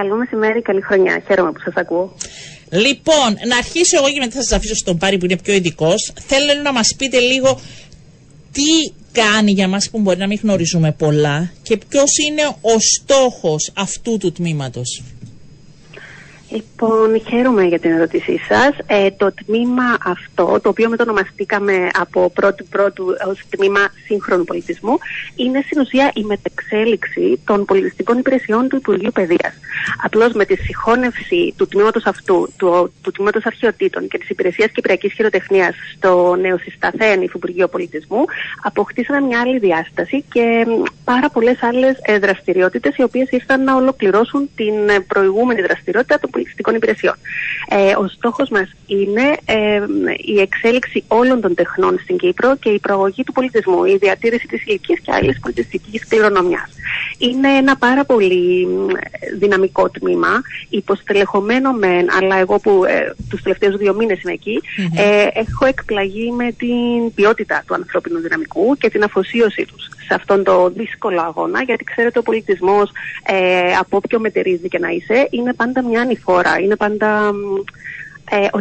Καλό μεσημέρι, καλή χρονιά. Χαίρομαι που σας ακούω. Λοιπόν, να αρχίσω εγώ και μετά θα σας αφήσω στον Πάρη που είναι πιο ειδικός. Θέλω να μας πείτε λίγο τι κάνει για μας που μπορεί να μην γνωρίζουμε πολλά και ποιος είναι ο στόχος αυτού του τμήματος. Λοιπόν, χαίρομαι για την ερώτησή σας. Ε, το τμήμα αυτό, το οποίο μετονομαστήκαμε από πρώτου πρώτου ως τμήμα σύγχρονου πολιτισμού, είναι στην ουσία η μετεξέλιξη των πολιτιστικών υπηρεσιών του Υπουργείου Παιδείας. Απλώς με τη συγχώνευση του τμήματος αυτού, του, του τμήματος αρχαιοτήτων και της υπηρεσίας Κυπριακής Χειροτεχνίας στο νέο συσταθέν Υπουργείο Πολιτισμού, αποκτήσαμε μια άλλη διάσταση και πάρα πολλές άλλες δραστηριότητες, οι οποίες ήρθαν να ολοκληρώσουν την προηγούμενη δραστηριότητα πολιτιστικών υπηρεσιών. Ε, ο στόχος μας είναι ε, η εξέλιξη όλων των τεχνών στην Κύπρο και η προαγωγή του πολιτισμού, η διατήρηση της ηλικίας και άλλη πολιτιστικής κληρονομιάς. Είναι ένα πάρα πολύ δυναμικό τμήμα, υποστελεχωμένο μεν, αλλά εγώ που ε, τους τελευταίους δύο μήνες είμαι εκεί, ε, έχω εκπλαγεί με την ποιότητα του ανθρώπινου δυναμικού και την αφοσίωσή τους σε αυτόν τον δύσκολο αγώνα, γιατί ξέρετε ο πολιτισμός, ε, από όποιο μετερίζει και να είσαι, είναι πάντα μια ανηφόρα, είναι πάντα ε, ο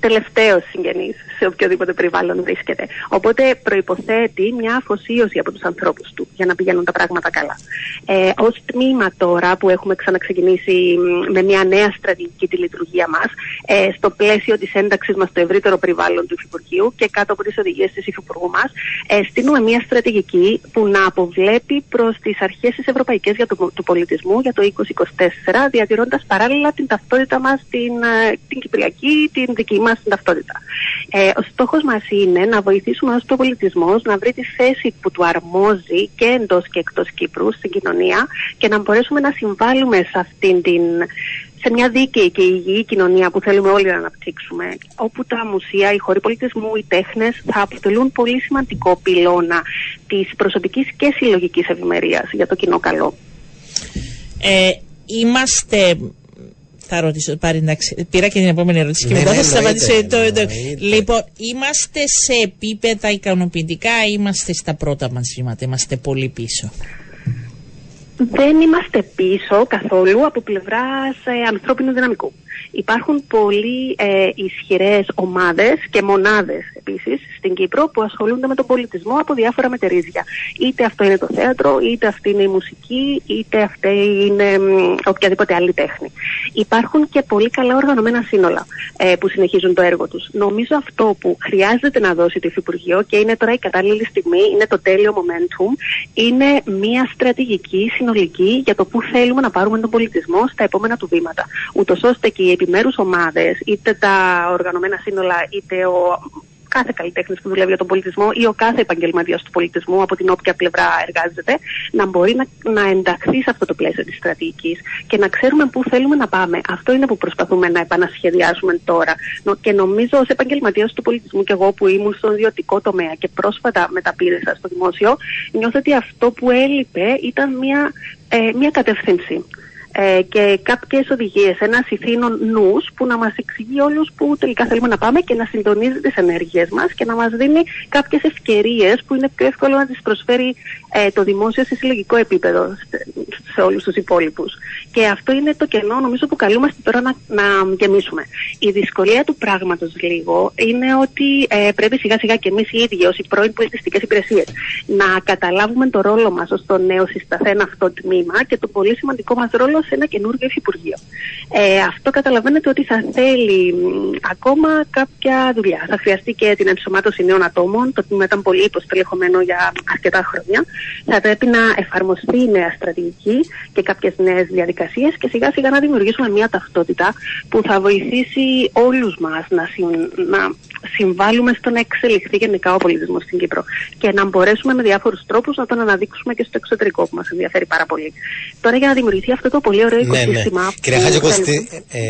τελευταίος συγγενής σε οποιοδήποτε περιβάλλον βρίσκεται. Οπότε προποθέτει μια αφοσίωση από τους ανθρώπους του για να πηγαίνουν τα πράγματα καλά. Ε, Ω τμήμα τώρα που έχουμε ξαναξεκινήσει με μια νέα στρατηγική τη λειτουργία μας, ε, στο πλαίσιο της ένταξης μας στο ευρύτερο περιβάλλον του Υφυπουργείου και κάτω από τις οδηγίες της Υφυπουργού μας, ε, στείλουμε μια στρατηγική που να αποβλέπει προς τις αρχές της Ευρωπαϊκή για το, του πολιτισμού για το 2024, διατηρώντας παράλληλα την ταυτότητα μας, την, ε, την κυπριακή, την δική μας την ταυτότητα. Ε, ο στόχος μας είναι να βοηθήσουμε ω πολιτισμό να βρει τη θέση που του αρμόζει και εντός και εκτός Κύπρου στην κοινωνία και να μπορέσουμε να συμβάλλουμε σε αυτήν την σε μια δίκαιη και υγιή κοινωνία που θέλουμε όλοι να αναπτύξουμε, όπου τα μουσεία, οι χώροι πολιτισμού, οι τέχνες θα αποτελούν πολύ σημαντικό πυλώνα της προσωπικής και συλλογικής ευημερίας για το κοινό καλό. Ε, είμαστε θα ρωτήσω πάρει εντάξει. Πήρα και την επόμενη ερώτηση και ναι, μετά θα ναι, σταματήσω. Λοιπόν, είμαστε σε επίπεδα ικανοποιητικά ή είμαστε στα πρώτα μας βήματα, είμαστε πολύ πίσω; Δεν είμαστε πίσω καθόλου από πλευράς ε, ανθρώπινου δυναμικού. Υπάρχουν πολύ ε, ισχυρές ομάδες και μονάδες επίσης στην Κύπρο που ασχολούνται με τον πολιτισμό από διάφορα μετερίζια. Είτε αυτό είναι το θέατρο, είτε αυτή είναι η μουσική, είτε αυτή είναι οποιαδήποτε άλλη τέχνη. Υπάρχουν και πολύ καλά οργανωμένα σύνολα ε, που συνεχίζουν το έργο τους. Νομίζω αυτό που χρειάζεται να δώσει το Υφυπουργείο και είναι τώρα η κατάλληλη στιγμή, είναι το τέλειο momentum, είναι μια στρατηγική συνολική για το πού θέλουμε να πάρουμε τον πολιτισμό στα επόμενα του βήματα. Ούτως ώστε και οι επιμέρους ομάδες, είτε τα οργανωμένα σύνολα, είτε ο κάθε καλλιτέχνης που δουλεύει για τον πολιτισμό ή ο κάθε επαγγελματίας του πολιτισμού, από την όποια πλευρά εργάζεται, να μπορεί να, να ενταχθεί σε αυτό το πλαίσιο της στρατηγικής και να ξέρουμε πού θέλουμε να πάμε. Αυτό είναι που προσπαθούμε να επανασχεδιάσουμε τώρα. Και νομίζω ως επαγγελματίας του πολιτισμού και εγώ που ήμουν στον ιδιωτικό τομέα και πρόσφατα μεταπήρεσα στο δημόσιο, νιώθω ότι αυτό που έλειπε ήταν μια, ε, μια κατεύθυνση ε, και κάποιες οδηγίες, ένας ηθήνων νους που να μας εξηγεί όλους που τελικά θέλουμε να πάμε και να συντονίζει τις ενέργειέ μας και να μας δίνει κάποιες ευκαιρίες που είναι πιο εύκολο να τις προσφέρει ε, το δημόσιο σε συλλογικό επίπεδο σε όλους τους υπόλοιπους. Και αυτό είναι το κενό, νομίζω, που καλούμαστε τώρα να, να γεμίσουμε. Η δυσκολία του πράγματος λίγο είναι ότι ε, πρέπει σιγά σιγά και εμείς οι ίδιοι, ω οι πρώην πολιτιστικές υπηρεσίες, να καταλάβουμε το ρόλο μας ως το νέο συσταθέν αυτό τμήμα και το πολύ σημαντικό μας ρόλο σε ένα καινούργιο υφυπουργείο. Ε, αυτό καταλαβαίνετε ότι θα θέλει ακόμα κάποια δουλειά. Θα χρειαστεί και την ενσωμάτωση νέων ατόμων. Το τμήμα ήταν πολύ υποστελεχωμένο για αρκετά χρόνια. Θα πρέπει να εφαρμοστεί η νέα στρατηγική και κάποιες νέες διαδικασίες και σιγά σιγά να δημιουργήσουμε μια ταυτότητα που θα βοηθήσει όλους μας να, να συμβάλλουμε στο να εξελιχθεί γενικά ο πολιτισμός στην Κύπρο και να μπορέσουμε με διάφορους τρόπους να τον αναδείξουμε και στο εξωτερικό που μας ενδιαφέρει πάρα πολύ. Τώρα για να δημιουργηθεί αυτό το πολύ ωραίο ναι, οικοσύστημα. Ναι. Κυρία Χατζοκώστη, ε,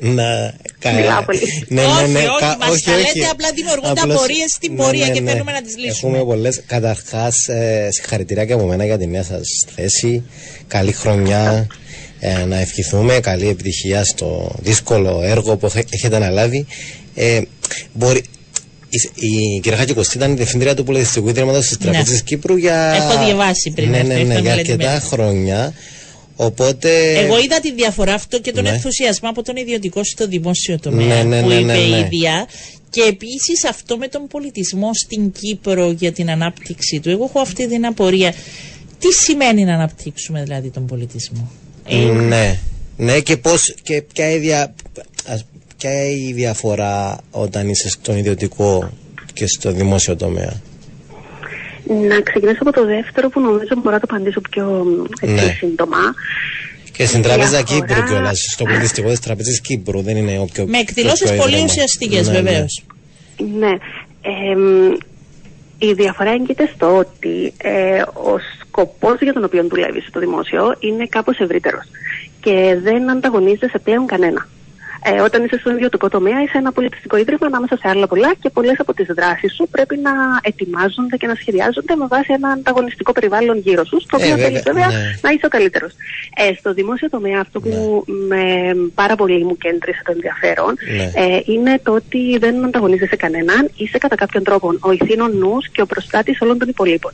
να Μιλάω πολύ. Ναι, ναι, ναι, όχι, όχι, μας τα λέτε, απλά δημιουργούνται απορίες στην ναι, πορεία ναι, και ναι. θέλουμε να τις λύσουμε. Έχουμε πολλές. Καταρχάς, ε, συγχαρητήρια και από μένα για τη νέα σας θέση. Καλή χρονιά. Ε, να ευχηθούμε καλή επιτυχία στο δύσκολο έργο που έχετε αναλάβει. Ε, μπορεί, η, η κυρία Χάκη ήταν η διευθύντρια του Πολιτιστικού Ιδρύματος της Τραπέζης ναι. Κύπρου για. Έχω διαβάσει πριν. Ναι, ναι, ναι, για αρκετά χρόνια. Οπότε... Εγώ είδα τη διαφορά αυτό και τον Ναι. ενθουσιασμό από τον ιδιωτικό στο δημόσιο τομέα Ναι, ναι, που ναι, είπε ναι, ναι. η ίδια. Και επίσης αυτό με τον πολιτισμό στην Κύπρο για την ανάπτυξη του. Εγώ έχω αυτή την απορία. Τι σημαίνει να αναπτύξουμε δηλαδή τον πολιτισμό; Ε, Ναι. Ναι, και πώς, και ποια η, δια, ας- ποια η διαφορά όταν είσαι στον ιδιωτικό και στο δημόσιο τομέα; Να ξεκινήσω από το δεύτερο που νομίζω μπορώ να το απαντήσω πιο έτσι, Ναι. σύντομα. Και στην Τράπεζα Διαφορά- Κύπρου κιόλας, στο πολιτιστικό της Τραπεζή Κύπρου. Δεν είναι όποιο. με εκδηλώσεις όποιο πολύ ίδρυμα. ουσιαστικές Ναι, ναι. βεβαίως. Ναι. Εμ, η διαφορά έγκυται στο ότι ε, ο σκοπός για τον οποίο δουλεύει στο δημόσιο είναι κάπως ευρύτερος και δεν ανταγωνίζεται σε πλέον κανένα. Ε, όταν είσαι στον ιδιωτικό τομέα, είσαι ένα πολιτιστικό ίδρυμα ανάμεσα σε άλλα πολλά και πολλές από τις δράσεις σου πρέπει να ετοιμάζονται και να σχεδιάζονται με βάση ένα ανταγωνιστικό περιβάλλον γύρω σου, στο Ε, οποίο βέβαια, θέλει βέβαια ναι. να είσαι ο καλύτερος. Ε, στο δημόσιο τομέα, αυτό που με πάρα πολύ μου κέντρισε το ενδιαφέρον Ναι. ε, είναι το ότι δεν ανταγωνίζεσαι κανέναν, είσαι κατά κάποιον τρόπο ο ηθήνων νους και ο προστάτης όλων των υπολείπων.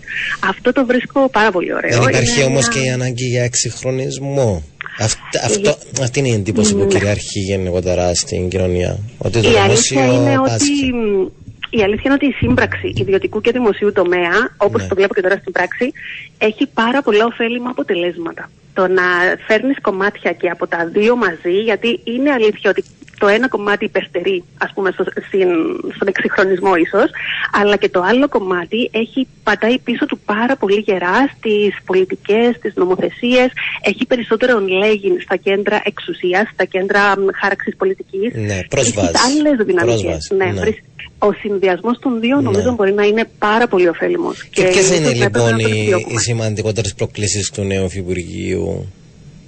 Αυτό το βρίσκω πάρα πολύ ωραίο. Δεν υπάρχει Είναι όμως μια- και η ανάγκη για εξυγχρονισμό. Αυτή, αυτό, αυτή είναι η εντύπωση που Ναι. κυριαρχεί γενικότερα στην κοινωνία. Ότι το Η αλήθεια δημόσιο είναι ότι. πάσχει. μ, Η αλήθεια είναι ότι η σύμπραξη ιδιωτικού και δημοσίου τομέα, όπως Ναι. το βλέπω και τώρα στην πράξη, έχει πάρα πολλά ωφέλιμα αποτελέσματα. Το να φέρνεις κομμάτια και από τα δύο μαζί, γιατί είναι αλήθεια ότι το ένα κομμάτι υπερστερεί, ας πούμε, στο, στην, στον εξυγχρονισμό ίσως, αλλά και το άλλο κομμάτι έχει πατάει πίσω του πάρα πολύ γερά στις πολιτικές, στις νομοθεσίες, έχει περισσότερο λέγει στα κέντρα εξουσίας, στα κέντρα μ, χάραξης πολιτικής. Ναι, πρόσβαση. Έχεις άλλες δυναμικές. Πρόσβαση, Ναι, ναι. βρίσκει- Ο συνδυασμός των δύο Ναι. νομίζω μπορεί να είναι πάρα πολύ ωφέλιμος. Και ποιες είναι λοιπόν οι, οι σημαντικότερες προκλήσεις του νέου Υφυπουργείου;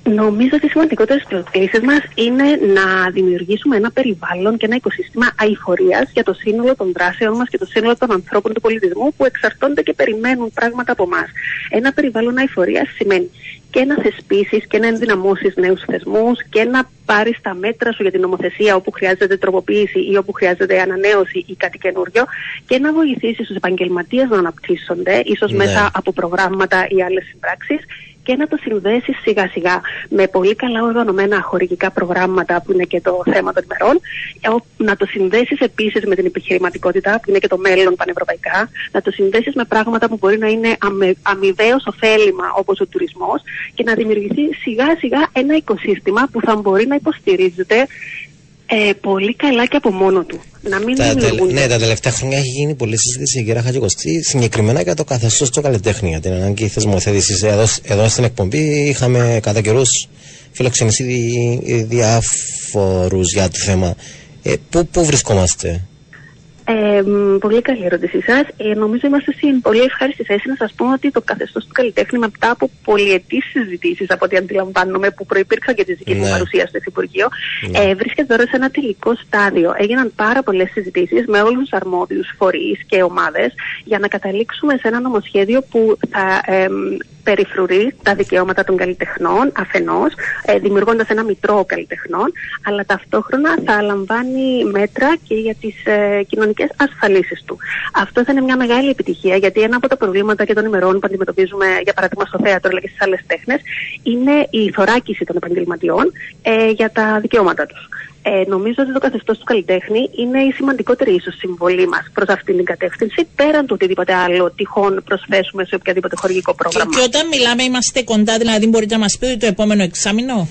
Νομίζω ότι οι σημαντικότερες προκλήσεις μας είναι να δημιουργήσουμε ένα περιβάλλον και ένα οικοσύστημα αηφορίας για το σύνολο των δράσεων μας και το σύνολο των ανθρώπων του πολιτισμού που εξαρτώνται και περιμένουν πράγματα από εμά. Ένα περιβάλλον αηφορίας σημαίνει και να θεσπίσεις και να ενδυναμώσεις νέους θεσμούς και να πάρεις τα μέτρα σου για την νομοθεσία όπου χρειάζεται τροποποίηση ή όπου χρειάζεται ανανέωση ή κάτι καινούριο και να βοηθήσεις τους επαγγελματίες να αναπτύσσονται, ίσως Ναι. μέσα από προγράμματα ή άλλες συμπράξεις και να το συνδέσεις σιγά σιγά με πολύ καλά οργανωμένα χορηγικά προγράμματα που είναι και το θέμα των ημερών, ε, ο- να το συνδέσεις επίσης με την επιχειρηματικότητα που είναι και το μέλλον πανευρωπαϊκά, να το συνδέσεις με πράγματα που μπορεί να είναι αμε, αμοιβαίως ωφέλιμα όπως ο τουρισμός και να δημιουργηθεί σιγά σιγά ένα οικοσύστημα που θα μπορεί να υποστηρίζεται ε, πολύ καλά και από μόνο του. Να μην Τα, τελε- δημιουργούνται. ναι, τα τελευταία χρόνια έχει γίνει πολλή συζήτηση, κύριε Χατζικοστή, συγκεκριμένα για το καθεστώς του καλλιτέχνη, για την ανάγκη θεσμοθέτησης. Εδώ, εδώ στην εκπομπή είχαμε κατά καιρούς φιλοξενήσει δι- διάφορους για το θέμα. Ε, πού, πού βρισκόμαστε, Ε, μ, πολύ καλή ερώτησή σας. Ε, νομίζω είμαστε στην πολύ ευχάριστη θέση να σας πούμε ότι το καθεστώς του καλλιτέχνη μετά από πολυετής συζητήσεις, από ό,τι αντιλαμβάνομαι, που προπήρξαν και τη δική μου Ναι. παρουσία στο Υφυπουργείο, Ναι. ε, βρίσκεται τώρα σε ένα τελικό στάδιο. Έγιναν πάρα πολλές συζητήσεις με όλους τους αρμόδιους φορείς και ομάδες για να καταλήξουμε σε ένα νομοσχέδιο που θα ε, μ, περιφρουρεί τα δικαιώματα των καλλιτεχνών αφενός, ε, δημιουργώντας ένα μητρό καλλιτεχνών, αλλά ταυτόχρονα θα λαμβάνει μέτρα και για τις ε, κοινωνικές ασφαλίσεις του. Αυτό θα είναι μια μεγάλη επιτυχία, γιατί ένα από τα προβλήματα και των ημερών που αντιμετωπίζουμε, για παράδειγμα, στο θέατρο αλλά και στις άλλες τέχνες, είναι η θωράκιση των επαγγελματιών ε, για τα δικαιώματα τους. Ε, νομίζω ότι το καθεστώς του καλλιτέχνη είναι η σημαντικότερη ίσως συμβολή μας προς αυτήν την κατεύθυνση, πέραν του οτιδήποτε άλλο τυχόν προσθέσουμε σε οποιαδήποτε χορηγικό Και, πρόγραμμα. και όταν μιλάμε, είμαστε κοντά, δηλαδή μπορείτε να μας πείτε το επόμενο εξάμεινο;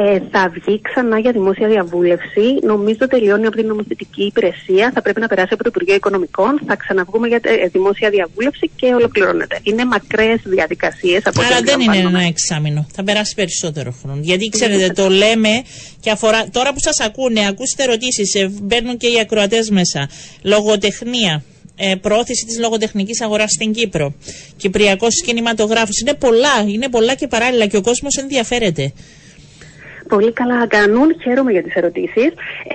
Ε, θα βγει ξανά για δημόσια διαβούλευση. Νομίζω τελειώνει από την νομοθετική υπηρεσία. Θα πρέπει να περάσει από το Υπουργείο Οικονομικών. Θα ξαναβγούμε για ε, δημόσια διαβούλευση και ολοκληρώνεται. Είναι μακρές διαδικασίες από ό,τι Άρα δεν είναι αντιλαμβάνομαι. ένα εξάμεινο. Θα περάσει περισσότερο χρόνο. Γιατί ξέρετε, το λέμε και αφορά. Τώρα που σας ακούνε, ακούστε ερωτήσεις, ε, μπαίνουν και οι ακροατές μέσα. Λογοτεχνία. Ε, προώθηση της λογοτεχνικής αγοράς στην Κύπρο. Κυπριακός κινηματογράφος. Είναι πολλά, είναι πολλά και παράλληλα και ο κόσμος ενδιαφέρεται. Πολύ καλά κάνουν. Χαίρομαι για τις ερωτήσεις.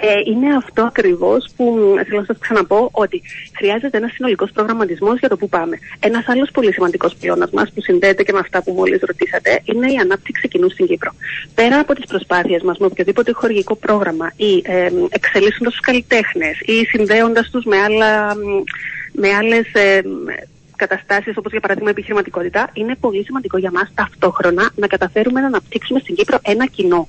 Ε, είναι αυτό ακριβώς που μ, θέλω να σας ξαναπώ ότι χρειάζεται ένας συνολικός προγραμματισμός για το που πάμε. Ένας άλλος πολύ σημαντικός πυλώνας μας που συνδέεται και με αυτά που μόλις ρωτήσατε είναι η ανάπτυξη κοινού στην Κύπρο. Πέρα από τις προσπάθειες μας με οποιοδήποτε χορηγικό πρόγραμμα ή ε, εξελίσσοντας τους καλλιτέχνες ή συνδέοντας τους με άλλα. μ, με άλλες, ε, καταστάσεις όπως για παράδειγμα επιχειρηματικότητα, είναι πολύ σημαντικό για μας ταυτόχρονα να καταφέρουμε να αναπτύξουμε στην Κύπρο ένα κοινό.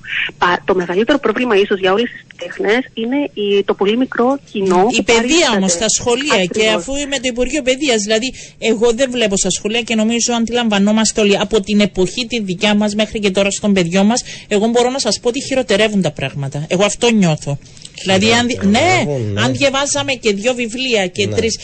Το μεγαλύτερο πρόβλημα ίσως για όλες τις τέχνες είναι το πολύ μικρό κοινό. Η παιδεία όμως στα σχολεία και αφού είμαι το Υπουργείο Παιδείας, δηλαδή εγώ δεν βλέπω στα σχολεία και νομίζω αντιλαμβανόμαστε όλοι από την εποχή τη δικιά μας μέχρι και τώρα στον παιδιό μας, εγώ μπορώ να σας πω ότι χειροτερεύουν τα πράγματα. Εγώ αυτό νιώθω. Δηλαδή, αν, ναι, ναι, αν διαβάζαμε και δύο βιβλία και ναι. τρεις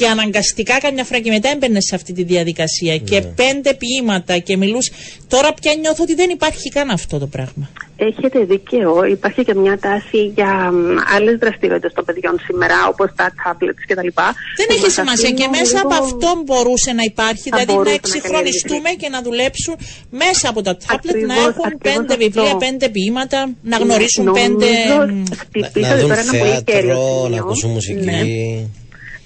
και αναγκαστικά καμιά φορά και μετά έμπαινες σε αυτή τη διαδικασία και ναι. πέντε ποίηματα και μιλούς. Τώρα πια νιώθω ότι δεν υπάρχει καν αυτό το πράγμα. Έχετε δίκαιο. Υπάρχει και μια τάση για άλλες δραστηριότητες των παιδιών σήμερα, όπως τα tablets κτλ. Δεν έχει σημασία. Και μέσα από αυτό μπορούσε να υπάρχει, δηλαδή να εξυγχρονιστούμε και να δουλέψουν μέσα από τα tablets, να έχουν πέντε βιβλία, πέντε ποίηματα, να ναι, γνωρίσουν πέντε. Να, δουν θέατρο, να ακούσουν μουσική. Ναι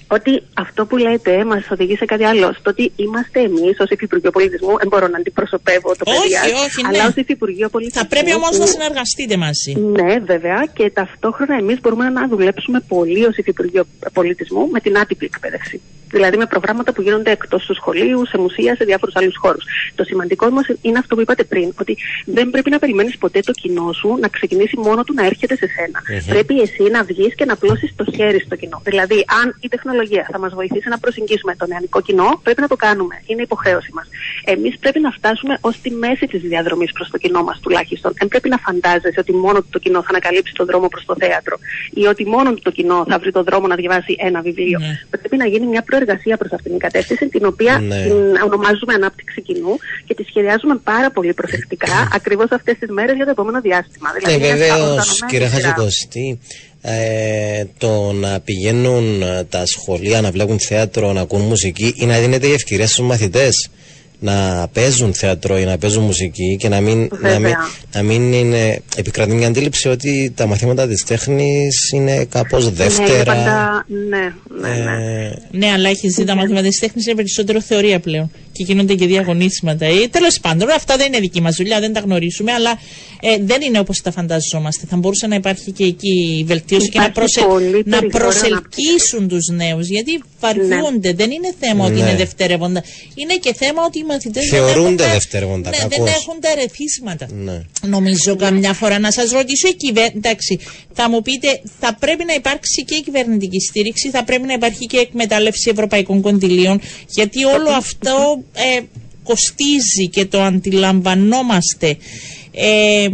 ότι αυτό που λέτε μας οδηγεί σε κάτι άλλο. Στο ότι είμαστε εμείς ως Υφυπουργείο Πολιτισμού, δεν μπορώ να αντιπροσωπεύω το παιδί. Όχι, όχι, ναι. Αλλά ως Υφυπουργείο Πολιτισμού. Θα πρέπει όμως να συνεργαστείτε μαζί. Ναι, βέβαια. Και ταυτόχρονα εμείς μπορούμε να δουλέψουμε πολύ ως Υφυπουργείο Πολιτισμού με την άτυπη εκπαίδευση. Δηλαδή με προγράμματα που γίνονται εκτός του σχολείου, σε μουσεία, σε διάφορους άλλους χώρους. Το σημαντικό όμω είναι αυτό που είπατε πριν, ότι δεν πρέπει να περιμένεις ποτέ το κοινό σου να ξεκινήσει μόνο του να έρχεται σε σένα. Πρέπει εσύ να βγεις και να πλώσει το χέρι στο κοινό. Δηλαδή, αν η τεχνολογία τεχνολογία θα μας βοηθήσει να προσεγγίσουμε το νεανικό κοινό, πρέπει να το κάνουμε. Είναι υποχρέωση μας. Εμείς πρέπει να φτάσουμε ως τη μέση της διαδρομής προς το κοινό μας τουλάχιστον. Δεν πρέπει να φαντάζεσαι ότι μόνο το κοινό θα ανακαλύψει τον δρόμο προς το θέατρο ή ότι μόνο το κοινό θα βρει τον δρόμο να διαβάσει ένα βιβλίο. Ναι. Πρέπει να γίνει μια προεργασία προς αυτήν την κατεύθυνση, την οποία ναι. την ονομάζουμε ανάπτυξη κοινού και τη σχεδιάζουμε πάρα πολύ προσεκτικά ακριβώς αυτές τις μέρες για το επόμενο διάστημα. Δηλαδή, ε, βεβαίως, κύριε Χατζικοστή, ε, το να πηγαίνουν ε, τα σχολεία να βλέπουν θέατρο, να ακούν μουσική ή να δίνεται η ευκαιρία στους μαθητές να παίζουν θέατρο ή να παίζουν μουσική και να μην, να μην, να μην είναι, επικρατεί μια αντίληψη ότι τα μαθήματα της τέχνης είναι κάπως ναι, δεύτερα. Ναι, ναι, ναι. Ε, ναι, αλλά έχεις δει τα μαθήματα της τέχνης είναι περισσότερο θεωρία πλέον και γίνονται και διαγωνίσματα. Ή τέλος πάντων, αυτά δεν είναι δική μας δουλειά, δεν τα γνωρίζουμε, αλλά ε, δεν είναι όπως τα φανταζόμαστε. Θα μπορούσε να υπάρχει και εκεί βελτίωση και να, προσε... να προσελκύσουν τους νέους. Γιατί βαριούνται. Ναι. Δεν είναι θέμα ότι είναι ναι. δευτερεύοντα. Είναι και θέμα ότι οι μαθητές θεωρούνται δεν δευτερεύοντα. Ναι, δεν έχουν τα ερεθίσματα. Ναι. Νομίζω καμιά φορά να σας ρωτήσω, η κυβέρνηση, θα μου πείτε, θα πρέπει να υπάρξει και η κυβερνητική στήριξη, θα πρέπει να υπάρχει και εκμετάλλευση ευρωπαϊκών κονδυλίων, γιατί όλο αυτό ε, κοστίζει και το αντιλαμβανόμαστε. Ε,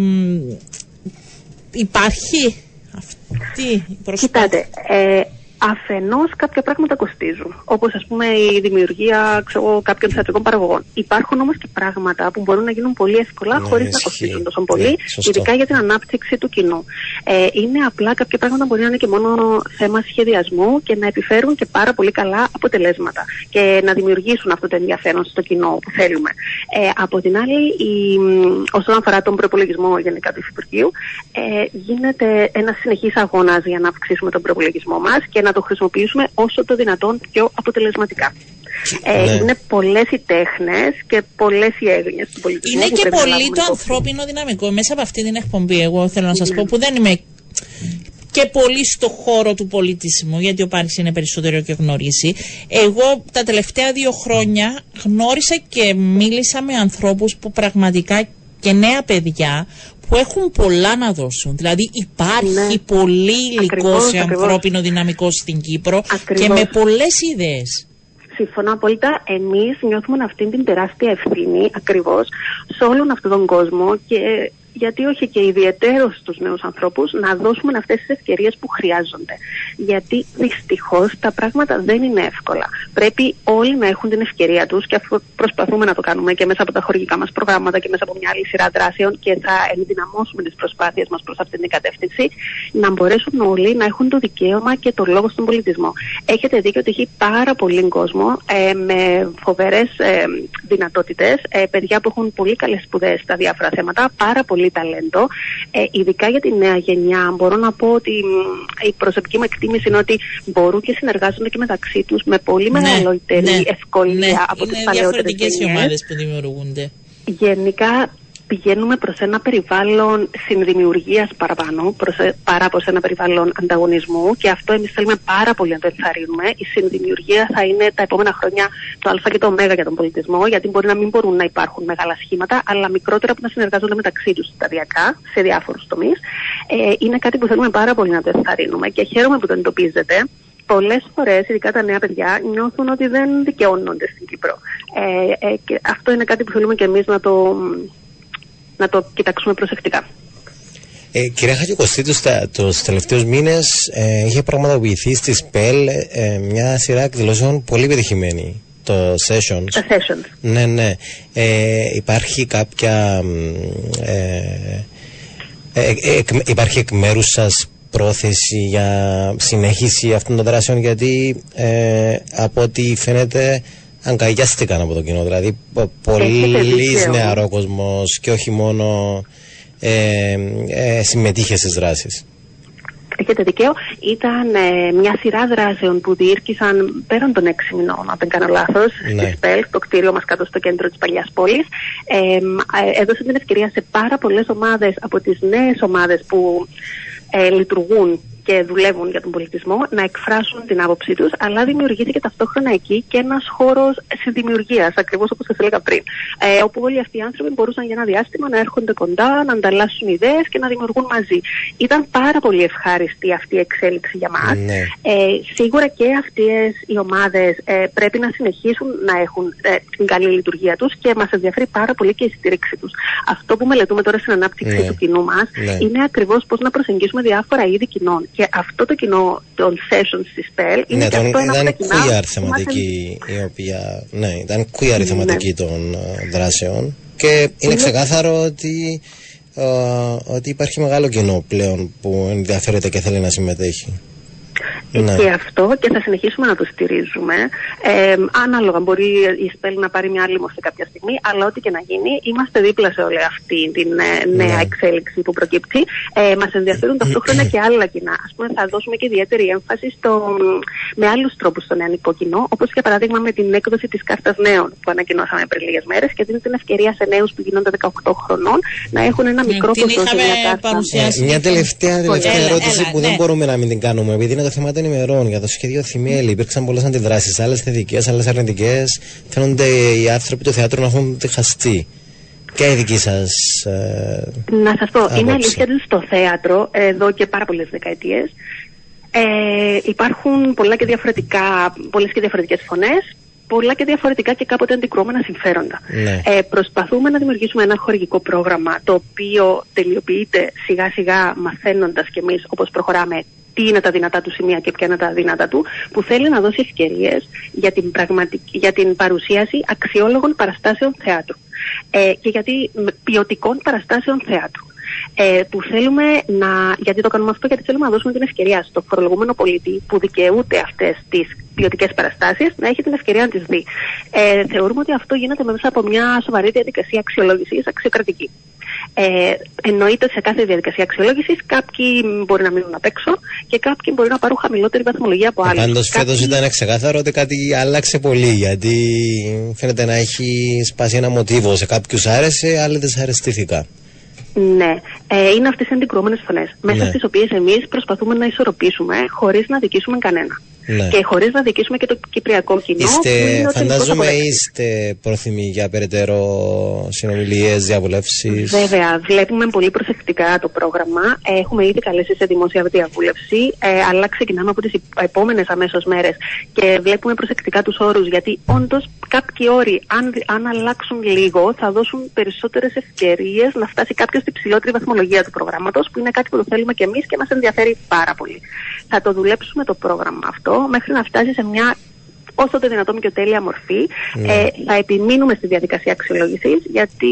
υπάρχει αυτή η προσπάθεια; Κοιτάτε, ε, Αφενός, κάποια πράγματα κοστίζουν. Όπως, ας πούμε, η δημιουργία ξέρω, κάποιων θεατρικών παραγωγών. Υπάρχουν όμως και πράγματα που μπορούν να γίνουν πολύ εύκολα ναι, χωρίς να κοστίζουν τόσο πολύ, ναι, ειδικά για την ανάπτυξη του κοινού. Ε, είναι απλά κάποια πράγματα μπορεί να είναι και μόνο θέμα σχεδιασμού και να επιφέρουν και πάρα πολύ καλά αποτελέσματα και να δημιουργήσουν αυτό το ενδιαφέρον στο κοινό που θέλουμε. Ε, από την άλλη, η, όσον αφορά τον προπολογισμό γενικά του Υφυπουργείου, ε, γίνεται ένας συνεχής αγώνας για να αυξήσουμε τον προπολογισμό μας και να να το χρησιμοποιήσουμε όσο το δυνατόν πιο αποτελεσματικά. Ε, ναι. Είναι πολλές οι τέχνες και πολλές οι έγνοιες του πολιτισμού. Είναι και πολύ το ανθρώπινο δυναμικό. Μέσα από αυτή την εκπομπή, εγώ θέλω να σας ναι. πω που δεν είμαι και πολύ στο χώρο του πολιτισμού, γιατί ο Πάρης είναι περισσότερο και γνωρίζει. Εγώ τα τελευταία δύο χρόνια γνώρισα και μίλησα με ανθρώπους που πραγματικά και νέα παιδιά που έχουν πολλά να δώσουν. Δηλαδή υπάρχει ναι. πολύ υλικό σε ανθρώπινο δυναμικό στην Κύπρο και με πολλές ιδέες. Συμφωνώ απόλυτα. Εμείς νιώθουμε αυτή την τεράστια ευθύνη ακριβώς σε όλον αυτόν τον κόσμο και γιατί όχι και ιδιαίτερο στους νέους ανθρώπους, να δώσουμε αυτές τις ευκαιρίες που χρειάζονται. Γιατί δυστυχώς τα πράγματα δεν είναι εύκολα. Πρέπει όλοι να έχουν την ευκαιρία τους και αφού προσπαθούμε να το κάνουμε και μέσα από τα χορηγικά μας προγράμματα και μέσα από μια άλλη σειρά δράσεων και θα ενδυναμώσουμε τις προσπάθειες μας προς αυτήν την κατεύθυνση, να μπορέσουν όλοι να έχουν το δικαίωμα και το λόγο στον πολιτισμό. Έχετε δίκιο ότι έχει πάρα πολύ κόσμο ε, με φοβερές ε, δυνατότητες, ε, παιδιά που έχουν πολύ καλές σπουδές στα διάφορα θέματα, πάρα πολύ πολύ ταλέντο. Ε, ειδικά για τη νέα γενιά, μπορώ να πω ότι η προσωπική μου εκτίμηση είναι ότι μπορούν και συνεργάζονται και μεταξύ τους με πολύ ναι, μεγαλύτερη ναι, ευκολία ναι, από τις παλαιότερες γενιέ. Είναι διαφορετικές οι ομάδες που δημιουργούνται. Γενικά πηγαίνουμε προς ένα περιβάλλον συνδημιουργίας παραπάνω, προς, ε, παρά προς ένα περιβάλλον ανταγωνισμού και αυτό εμείς θέλουμε πάρα πολύ να το ενθαρρύνουμε. Η συνδημιουργία θα είναι τα επόμενα χρόνια το α και το ω για τον πολιτισμό, γιατί μπορεί να μην μπορούν να υπάρχουν μεγάλα σχήματα, αλλά μικρότερα που να συνεργάζονται μεταξύ τους σταδιακά σε διάφορους τομείς. Ε, είναι κάτι που θέλουμε πάρα πολύ να το ενθαρρύνουμε και χαίρομαι που το εντοπίζετε πολλές φορές, ειδικά τα νέα παιδιά, νιώθουν ότι δεν δικαιώνονται στην Κύπρο. Ε, ε, και αυτό είναι κάτι που θέλουμε και εμείς να το, να το κοιτάξουμε προσεκτικά. Ε, κυρία Χατζικοστή, τους, τους τελευταίους μήνες ε, είχε πραγματοποιηθεί στη ΣΠΕΛ ε, μια σειρά εκδηλώσεων πολύ πετυχημένη. Το Sessions. Τα Sessions. Ναι, ναι. Ε, υπάρχει κάποια... Ε, ε, υπάρχει εκ μέρους σας πρόθεση για συνέχιση αυτών των δράσεων; Γιατί από ό,τι φαίνεται αγκαγιάστηκαν από το κοινό. Δηλαδή, πολύ νεαρό κόσμος και όχι μόνο ε, ε, συμμετείχε στις δράσεις. Έχετε δικαίω. Ήταν ε, μια σειρά δράσεων που διήρκησαν πέραν των έξι μηνών, αν δεν κάνω λάθος, ναι. στη ΣΠΕΛ, το κτίριο μας κάτω στο κέντρο της παλιάς πόλης. Ε, έδωσε την ευκαιρία σε πάρα πολλές ομάδες από τις νέες ομάδες που ε, λειτουργούν και δουλεύουν για τον πολιτισμό να εκφράσουν την άποψή τους, αλλά δημιουργήθηκε ταυτόχρονα εκεί και ένας χώρος συνδημιουργίας, ακριβώς όπως σας έλεγα πριν. Ε, όπου όλοι αυτοί οι άνθρωποι μπορούσαν για ένα διάστημα να έρχονται κοντά, να ανταλλάσσουν ιδέες και να δημιουργούν μαζί. Ήταν πάρα πολύ ευχάριστη αυτή η εξέλιξη για μας. Ναι. Ε, σίγουρα και αυτές οι ομάδες ε, πρέπει να συνεχίσουν να έχουν ε, την καλή λειτουργία τους και μας ενδιαφέρει πάρα πολύ και η στήριξη τους. Αυτό που μελετούμε τώρα στην ανάπτυξη ναι. του κοινού μας ναι. είναι ακριβώς πώς να προσεγγίσουμε διάφορα είδη κοινών. Και αυτό το κοινό των sessions της ΠΕΛ είναι ναι, και αυτό ήταν queer θεματική η οποία, ναι, ήταν queer η θεματική ναι. των uh, δράσεων και είναι ξεκάθαρο ότι, uh, ότι υπάρχει μεγάλο κοινό πλέον που ενδιαφέρεται και θέλει να συμμετέχει. Ναι. Και αυτό και θα συνεχίσουμε να το στηρίζουμε. Ε, ανάλογα, μπορεί η ΣΠΕΛ να πάρει μια άλλη μορφή κάποια στιγμή, αλλά ό,τι και να γίνει, είμαστε δίπλα σε όλη αυτή την ε, νέα ναι. εξέλιξη που προκύπτει. Ε, Μας ενδιαφέρουν ταυτόχρονα και άλλα κοινά. Α πούμε, θα δώσουμε και ιδιαίτερη έμφαση στο, με άλλους τρόπους στο νεανικό κοινό, όπως για παράδειγμα με την έκδοση της Κάρτας Νέων που ανακοινώσαμε πριν λίγες μέρες και δίνει την ευκαιρία σε νέους που γίνονται 18 χρονών να έχουν ένα μικρό ποσό σε μια κάρτα. Μια τελευταία, τελευταία ερώτηση που δεν ναι. μπορούμε να μην την κάνουμε, επειδή είναι το θέμα των ημερών για το σχέδιο Θυμέλη. Υπήρξαν πολλές αντιδράσεις, άλλες θετικές, άλλες αρνητικές. Φαίνονται οι άνθρωποι του θεάτρου να έχουν διχαστεί. Ποια είναι η δική σας. Ε, να σας πω, είναι αλήθεια ότι στο θέατρο εδώ και πάρα πολλές δεκαετίες ε, υπάρχουν πολλά και διαφορετικά, πολλές και διαφορετικές φωνές, πολλά και διαφορετικά και κάποτε αντικρουόμενα συμφέροντα. Ναι. Ε, προσπαθούμε να δημιουργήσουμε ένα χορηγικό πρόγραμμα το οποίο τελειοποιείται σιγά σιγά μαθαίνοντας κι εμείς όπως προχωράμε τι είναι τα δυνατά του σημεία και ποια είναι τα αδύνατα του, που θέλει να δώσει ευκαιρίες για, την για την παρουσίαση αξιόλογων παραστάσεων θεάτρου ε, και γιατί ποιοτικών παραστάσεων θεάτρου. Ε, που θέλουμε να. Γιατί το κάνουμε αυτό, γιατί θέλουμε να δώσουμε την ευκαιρία στο φορολογούμενο πολίτη που δικαιούται αυτές τις ποιοτικές παραστάσεις να έχει την ευκαιρία να τις δει. Ε, θεωρούμε ότι αυτό γίνεται μέσα από μια σοβαρή διαδικασία αξιολόγησης αξιοκρατική. Ε, εννοείται σε κάθε διαδικασία αξιολόγησης κάποιοι μπορεί να μείνουν απ' έξω και κάποιοι μπορεί να πάρουν χαμηλότερη βαθμολογία από άλλους. Πάντως φέτος ήταν ξεκάθαρο ότι κάτι άλλαξε πολύ γιατί φαίνεται να έχει σπάσει ένα μοτίβο. Σε κάποιους άρεσε, άλλοι δυσαρεστήθηκαν. Ναι, ε, είναι αυτές οι αντικρουόμενε φωνές, μέσα ναι. στις οποίες εμείς προσπαθούμε να ισορροπήσουμε χωρίς να δικήσουμε κανένα. Ναι. Και χωρίς να δικήσουμε και το κυπριακό κοινό. Είστε, φαντάζομαι είστε πρόθυμοι για περαιτέρω συνομιλίες, διαβουλεύσεις. Βέβαια, βλέπουμε πολύ προσεκτικά το πρόγραμμα. Έχουμε ήδη καλέσει σε δημόσια διαβούλευση, ε, αλλά ξεκινάμε από τις επόμενες αμέσως μέρες και βλέπουμε προσεκτικά τους όρους. Γιατί όντως κάποιοι όροι, αν, αν αλλάξουν λίγο, θα δώσουν περισσότερες ευκαιρίες να φτάσει κάποιος στη ψηλότερη βαθμολογία του προγράμματος, που είναι κάτι που το θέλουμε και εμείς και μας ενδιαφέρει πάρα πολύ. Θα το δουλέψουμε το πρόγραμμα αυτό μέχρι να φτάσει σε μια όσο το δυνατόν πιο τέλεια μορφή. Ναι. Ε, θα επιμείνουμε στη διαδικασία αξιολόγησης, γιατί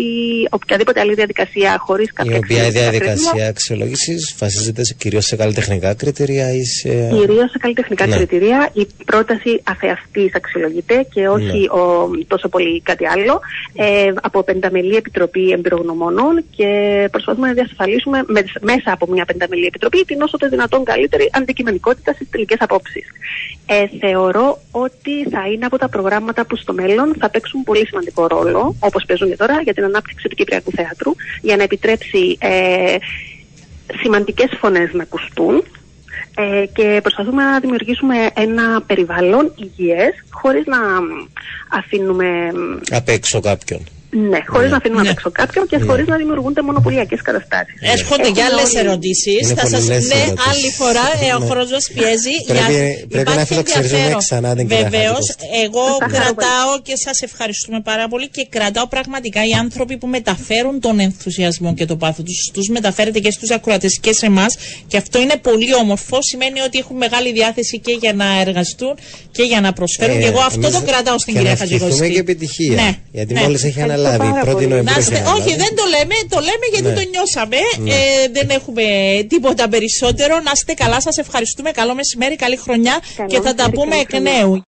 οποιαδήποτε άλλη διαδικασία χωρίς κάποια Η οποία διαδικασία αξιολόγησης βασίζεται κυρίως σε καλλιτεχνικά κριτήρια ή σε. Κυρίως σε καλλιτεχνικά ναι. κριτήρια. Η πρόταση αφεαυτή αξιολογείται και όχι ναι. ο, τόσο πολύ κάτι άλλο. Ε, από πενταμελή επιτροπή εμπειρογνωμόνων και προσπαθούμε να διασφαλίσουμε με, μέσα από μια πενταμελή επιτροπή την όσο το δυνατόν καλύτερη αντικειμενικότητα στις τελικές απόψεις. Ε, θεωρώ ότι θα είναι από τα προγράμματα που στο μέλλον θα παίξουν πολύ σημαντικό ρόλο, όπως παίζουν και τώρα, για την ανάπτυξη του Κυπριακού Θέατρου, για να επιτρέψει ε, σημαντικές φωνές να ακουστούν ε, και προσπαθούμε να δημιουργήσουμε ένα περιβάλλον υγιές χωρίς να αφήνουμε... Απ' έξω κάποιον. Ναι, χωρίς Ναι. να αφήνουμε Ναι. απ' έξω κάποιον και χωρίς να δημιουργούνται μονοπωλιακές καταστάσεις. Έρχονται και άλλες ερωτήσεις. Είναι Θα σα πολλές ναι, ερωτήσεις. άλλη φορά ε, ο Ναι. χρόνος μας πιέζει. Πρέπει- Για- πρέπει να υπάρχει φιλοξενήσουμε ενδιαφέρον. ξανά την κυρία Βεβαίως, Χατζικώστα. εγώ Θα χαρώ κρατάω και σας ευχαριστούμε πάρα πολύ και κρατάω πραγματικά οι άνθρωποι που μεταφέρουν τον ενθουσιασμό και το πάθος τους. Τους μεταφέρετε και στους ακροατές και σε εμάς. Και αυτό είναι πολύ όμορφο. Σημαίνει ότι έχουν μεγάλη διάθεση και για να εργαστούν και για να προσφέρουν. Ε, και εγώ αυτό εμείς το κρατάω στην και κυρία να ευχηθούμε Χατζικώστη. και επιτυχία. Ναι, Γιατί ναι. μόλις έχει Ευχαριστώ αναλάβει πάρα 1η πολύ. Νοεμβρίου. Να έχει είστε- αναλάβει. όχι, δεν το λέμε, το λέμε γιατί Ναι. το νιώσαμε. Ε, δεν έχουμε τίποτα περισσότερο. Να είστε καλά, σας ευχαριστούμε. Καλό μεσημέρι, καλή χρονιά Καλό και θα τα μεσημέρι, πούμε καλή εκ χρονιά. νέου.